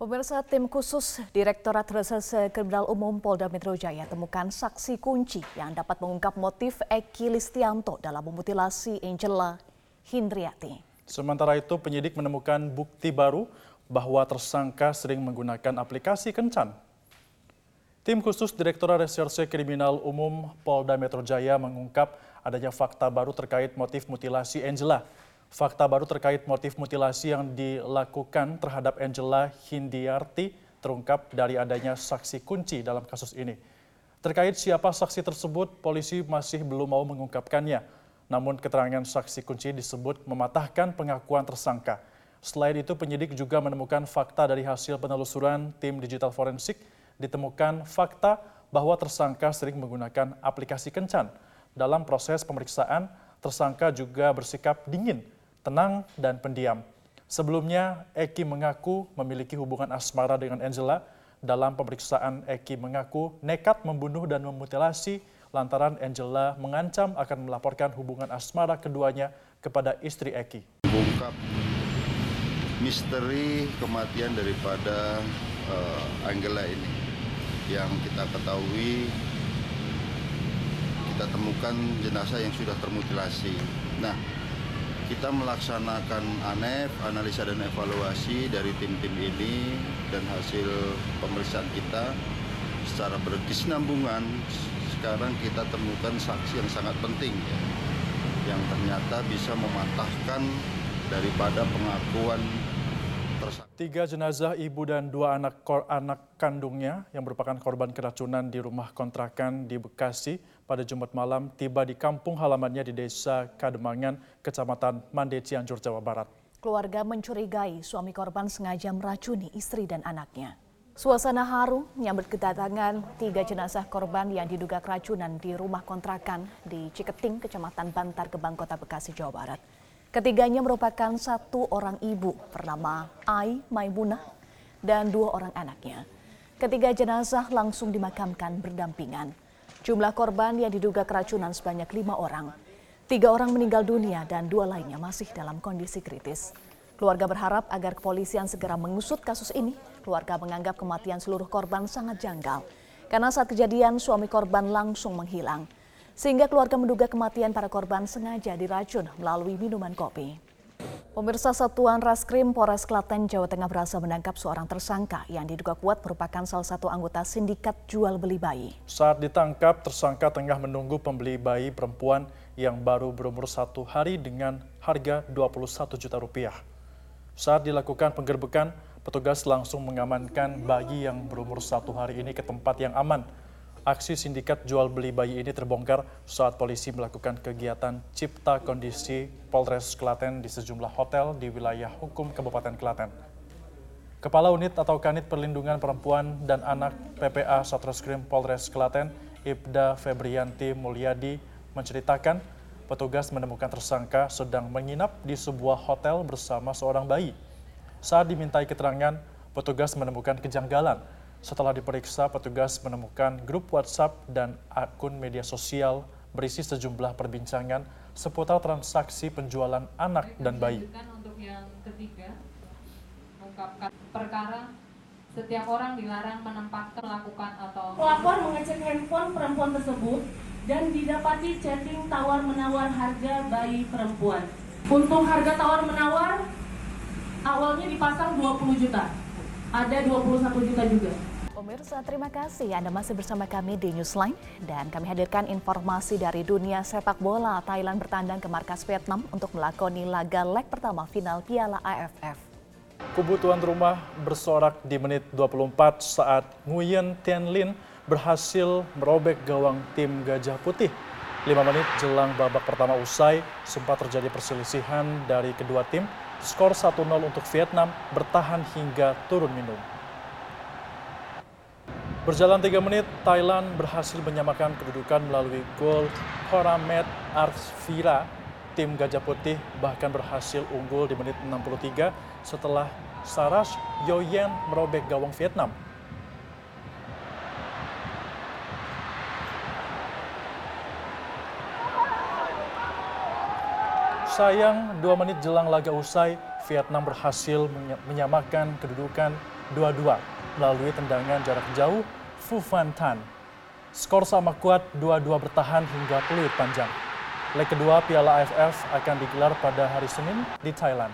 Pemirsa tim khusus Direktorat Reserse Kriminal Umum Polda Metro Jaya temukan saksi kunci yang dapat mengungkap motif Eki Listianto dalam memutilasi Angela Hindriati. Sementara itu penyidik menemukan bukti baru bahwa tersangka sering menggunakan aplikasi kencan. Tim khusus Direktorat Reserse Kriminal Umum Polda Metro Jaya mengungkap adanya fakta baru terkait motif mutilasi Angela Fakta baru terkait motif mutilasi yang dilakukan terhadap Angela Hindiarti terungkap dari adanya saksi kunci dalam kasus ini. Terkait siapa saksi tersebut, polisi masih belum mau mengungkapkannya. Namun keterangan saksi kunci disebut mematahkan pengakuan tersangka. Selain itu, penyidik juga menemukan fakta dari hasil penelusuran tim digital forensik, ditemukan fakta bahwa tersangka sering menggunakan aplikasi kencan. Dalam proses pemeriksaan, tersangka juga bersikap dingin tenang dan pendiam. Sebelumnya, Eki mengaku memiliki hubungan asmara dengan Angela. Dalam pemeriksaan, Eki mengaku nekat membunuh dan memutilasi lantaran Angela mengancam akan melaporkan hubungan asmara keduanya kepada istri Eki. Bungkap misteri kematian daripada uh, Angela ini yang kita ketahui kita temukan jenazah yang sudah termutilasi. Nah, kita melaksanakan ANEF, analisa dan evaluasi dari tim-tim ini dan hasil pemeriksaan kita secara berkesinambungan. Sekarang kita temukan saksi yang sangat penting ya, yang ternyata bisa mematahkan daripada pengakuan Tiga jenazah ibu dan dua anak anak kandungnya yang merupakan korban keracunan di rumah kontrakan di Bekasi pada Jumat malam tiba di kampung halamannya di Desa Kademangan, Kecamatan Mande, Cianjur, Jawa Barat. Keluarga mencurigai suami korban sengaja meracuni istri dan anaknya. Suasana haru menyambut kedatangan tiga jenazah korban yang diduga keracunan di rumah kontrakan di Ciketing, Kecamatan Bantar, Gebang, Kota Bekasi, Jawa Barat. Ketiganya merupakan satu orang ibu bernama Ai Maimunah dan dua orang anaknya. Ketiga jenazah langsung dimakamkan berdampingan. Jumlah korban yang diduga keracunan sebanyak lima orang. Tiga orang meninggal dunia dan dua lainnya masih dalam kondisi kritis. Keluarga berharap agar kepolisian segera mengusut kasus ini. Keluarga menganggap kematian seluruh korban sangat janggal. Karena saat kejadian suami korban langsung menghilang sehingga keluarga menduga kematian para korban sengaja diracun melalui minuman kopi. Pemirsa Satuan Raskrim Polres Klaten, Jawa Tengah berhasil menangkap seorang tersangka yang diduga kuat merupakan salah satu anggota sindikat jual beli bayi. Saat ditangkap, tersangka tengah menunggu pembeli bayi perempuan yang baru berumur satu hari dengan harga 21 juta rupiah. Saat dilakukan penggerbekan, petugas langsung mengamankan bayi yang berumur satu hari ini ke tempat yang aman Aksi sindikat jual beli bayi ini terbongkar saat polisi melakukan kegiatan cipta kondisi Polres Klaten di sejumlah hotel di wilayah hukum Kabupaten Klaten. Kepala Unit atau Kanit Perlindungan Perempuan dan Anak PPA Satreskrim Polres Klaten, Ibda Febrianti Mulyadi, menceritakan petugas menemukan tersangka sedang menginap di sebuah hotel bersama seorang bayi. Saat dimintai keterangan, petugas menemukan kejanggalan setelah diperiksa, petugas menemukan grup WhatsApp dan akun media sosial berisi sejumlah perbincangan seputar transaksi penjualan anak dan bayi. Untuk yang ketiga, mengungkapkan perkara setiap orang dilarang menempatkan, melakukan atau pelapor mengecek handphone perempuan tersebut dan didapati chatting tawar-menawar harga bayi perempuan. Untuk harga tawar-menawar awalnya dipasang 20 juta. Ada 21 juta juga. Pemirsa, terima kasih Anda masih bersama kami di Newsline dan kami hadirkan informasi dari dunia sepak bola. Thailand bertandang ke markas Vietnam untuk melakoni laga leg pertama final Piala AFF. Kubu tuan rumah bersorak di menit 24 saat Nguyen Tien Lin berhasil merobek gawang tim Gajah Putih. 5 menit jelang babak pertama usai, sempat terjadi perselisihan dari kedua tim. Skor 1-0 untuk Vietnam bertahan hingga turun minum. Berjalan 3 menit, Thailand berhasil menyamakan kedudukan melalui gol Horamet Arsvira. Tim Gajah Putih bahkan berhasil unggul di menit 63 setelah Saras Yoyen merobek gawang Vietnam. Sayang, dua menit jelang laga usai, Vietnam berhasil menyamakan kedudukan 2-2 melalui tendangan jarak jauh Fu Fan Tan. Skor sama kuat 2-2 bertahan hingga peluit panjang. Leg kedua Piala AFF akan digelar pada hari Senin di Thailand.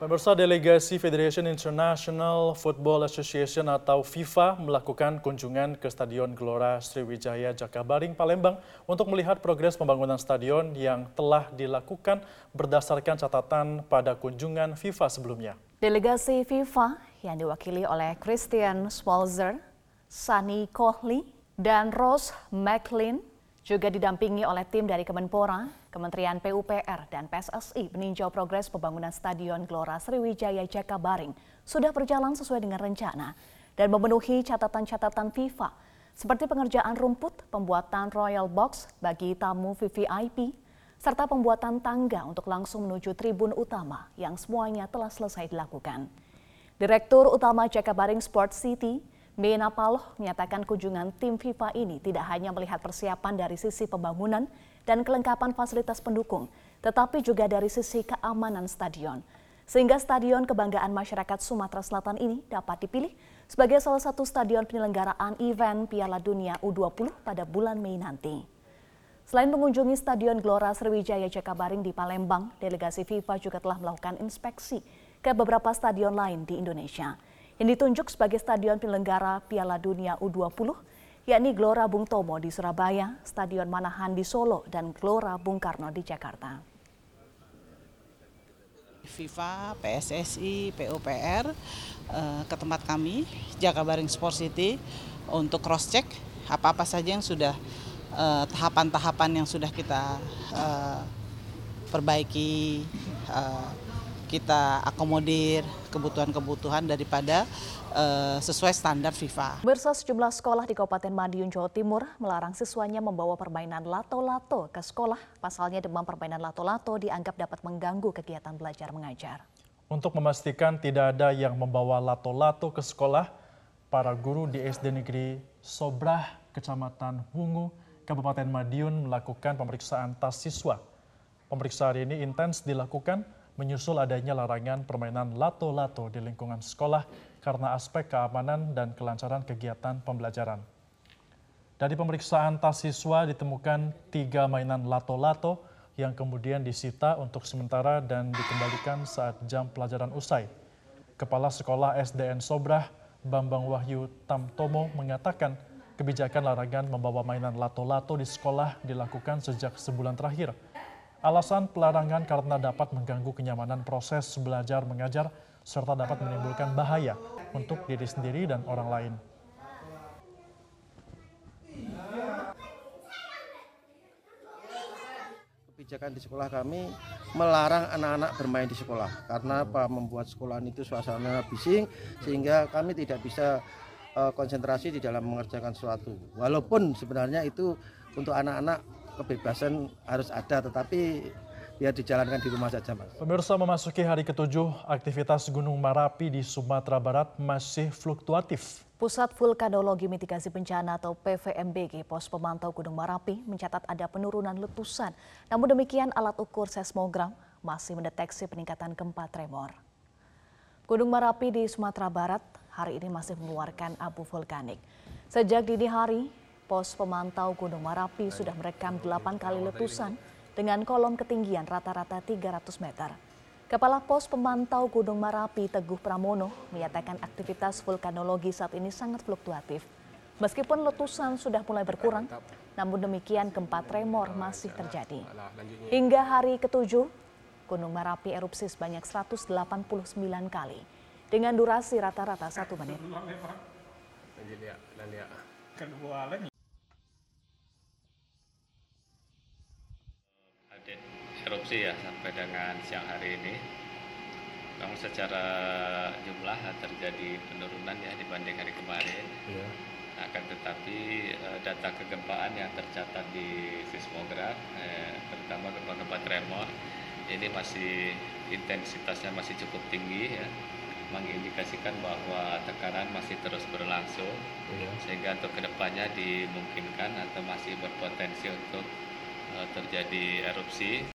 Pemirsa delegasi Federation International Football Association atau FIFA melakukan kunjungan ke Stadion Gelora Sriwijaya Jakabaring Palembang untuk melihat progres pembangunan stadion yang telah dilakukan berdasarkan catatan pada kunjungan FIFA sebelumnya. Delegasi FIFA yang diwakili oleh Christian Swalzer, Sunny Kohli, dan Ross McLean juga didampingi oleh tim dari Kemenpora, Kementerian PUPR, dan PSSI meninjau progres pembangunan Stadion Gelora Sriwijaya Jakabaring sudah berjalan sesuai dengan rencana dan memenuhi catatan-catatan FIFA seperti pengerjaan rumput, pembuatan Royal Box bagi tamu VVIP, serta pembuatan tangga untuk langsung menuju tribun utama yang semuanya telah selesai dilakukan. Direktur Utama Jakabaring Sport City, Mena Paloh menyatakan kunjungan tim FIFA ini tidak hanya melihat persiapan dari sisi pembangunan dan kelengkapan fasilitas pendukung, tetapi juga dari sisi keamanan stadion. Sehingga stadion kebanggaan masyarakat Sumatera Selatan ini dapat dipilih sebagai salah satu stadion penyelenggaraan event Piala Dunia U20 pada bulan Mei nanti. Selain mengunjungi Stadion Gelora Sriwijaya Jakabaring di Palembang, delegasi FIFA juga telah melakukan inspeksi ke beberapa stadion lain di Indonesia yang ditunjuk sebagai stadion penyelenggara Piala Dunia U20, yakni Gelora Bung Tomo di Surabaya, Stadion Manahan di Solo, dan Gelora Bung Karno di Jakarta. FIFA, PSSI, PUPR eh, ke tempat kami, Jakabaring Sport City, untuk cross check apa-apa saja yang sudah eh, tahapan-tahapan yang sudah kita eh, perbaiki, kita akomodir kebutuhan-kebutuhan daripada uh, sesuai standar FIFA. Bersa sejumlah sekolah di Kabupaten Madiun, Jawa Timur melarang siswanya membawa permainan lato-lato ke sekolah. Pasalnya demam permainan lato-lato dianggap dapat mengganggu kegiatan belajar mengajar. Untuk memastikan tidak ada yang membawa lato-lato ke sekolah, para guru di SD Negeri Sobrah, Kecamatan Wungu, Kabupaten Madiun melakukan pemeriksaan tas siswa. Pemeriksaan ini intens dilakukan menyusul adanya larangan permainan lato-lato di lingkungan sekolah karena aspek keamanan dan kelancaran kegiatan pembelajaran. Dari pemeriksaan tas siswa ditemukan tiga mainan lato-lato yang kemudian disita untuk sementara dan dikembalikan saat jam pelajaran usai. Kepala Sekolah SDN Sobrah, Bambang Wahyu Tamtomo mengatakan kebijakan larangan membawa mainan lato-lato di sekolah dilakukan sejak sebulan terakhir Alasan pelarangan karena dapat mengganggu kenyamanan proses belajar mengajar serta dapat menimbulkan bahaya untuk diri sendiri dan orang lain. Kebijakan di sekolah kami melarang anak-anak bermain di sekolah karena apa membuat sekolahan itu suasana bising sehingga kami tidak bisa uh, konsentrasi di dalam mengerjakan sesuatu. Walaupun sebenarnya itu untuk anak-anak kebebasan harus ada tetapi biar dijalankan di rumah saja mas. Pemirsa memasuki hari ketujuh, aktivitas Gunung Marapi di Sumatera Barat masih fluktuatif. Pusat Vulkanologi Mitigasi Bencana atau PVMBG Pos Pemantau Gunung Marapi mencatat ada penurunan letusan. Namun demikian alat ukur seismogram masih mendeteksi peningkatan gempa tremor. Gunung Marapi di Sumatera Barat hari ini masih mengeluarkan abu vulkanik. Sejak dini hari, Pos pemantau Gunung Marapi sudah merekam 8 kali letusan dengan kolom ketinggian rata-rata 300 meter. Kepala Pos Pemantau Gunung Marapi Teguh Pramono menyatakan aktivitas vulkanologi saat ini sangat fluktuatif. Meskipun letusan sudah mulai berkurang, namun demikian gempa tremor masih terjadi. Hingga hari ketujuh, Gunung Marapi erupsi sebanyak 189 kali dengan durasi rata-rata satu menit. Erupsi ya sampai dengan siang hari ini. Namun secara jumlah terjadi penurunan ya dibanding hari kemarin. Ya. Akan tetapi eh, data kegempaan yang tercatat di seismograf, eh, terutama gempa-gempa tremor, ini masih intensitasnya masih cukup tinggi ya mengindikasikan bahwa tekanan masih terus berlangsung ya. sehingga untuk ke depannya dimungkinkan atau masih berpotensi untuk uh, terjadi erupsi.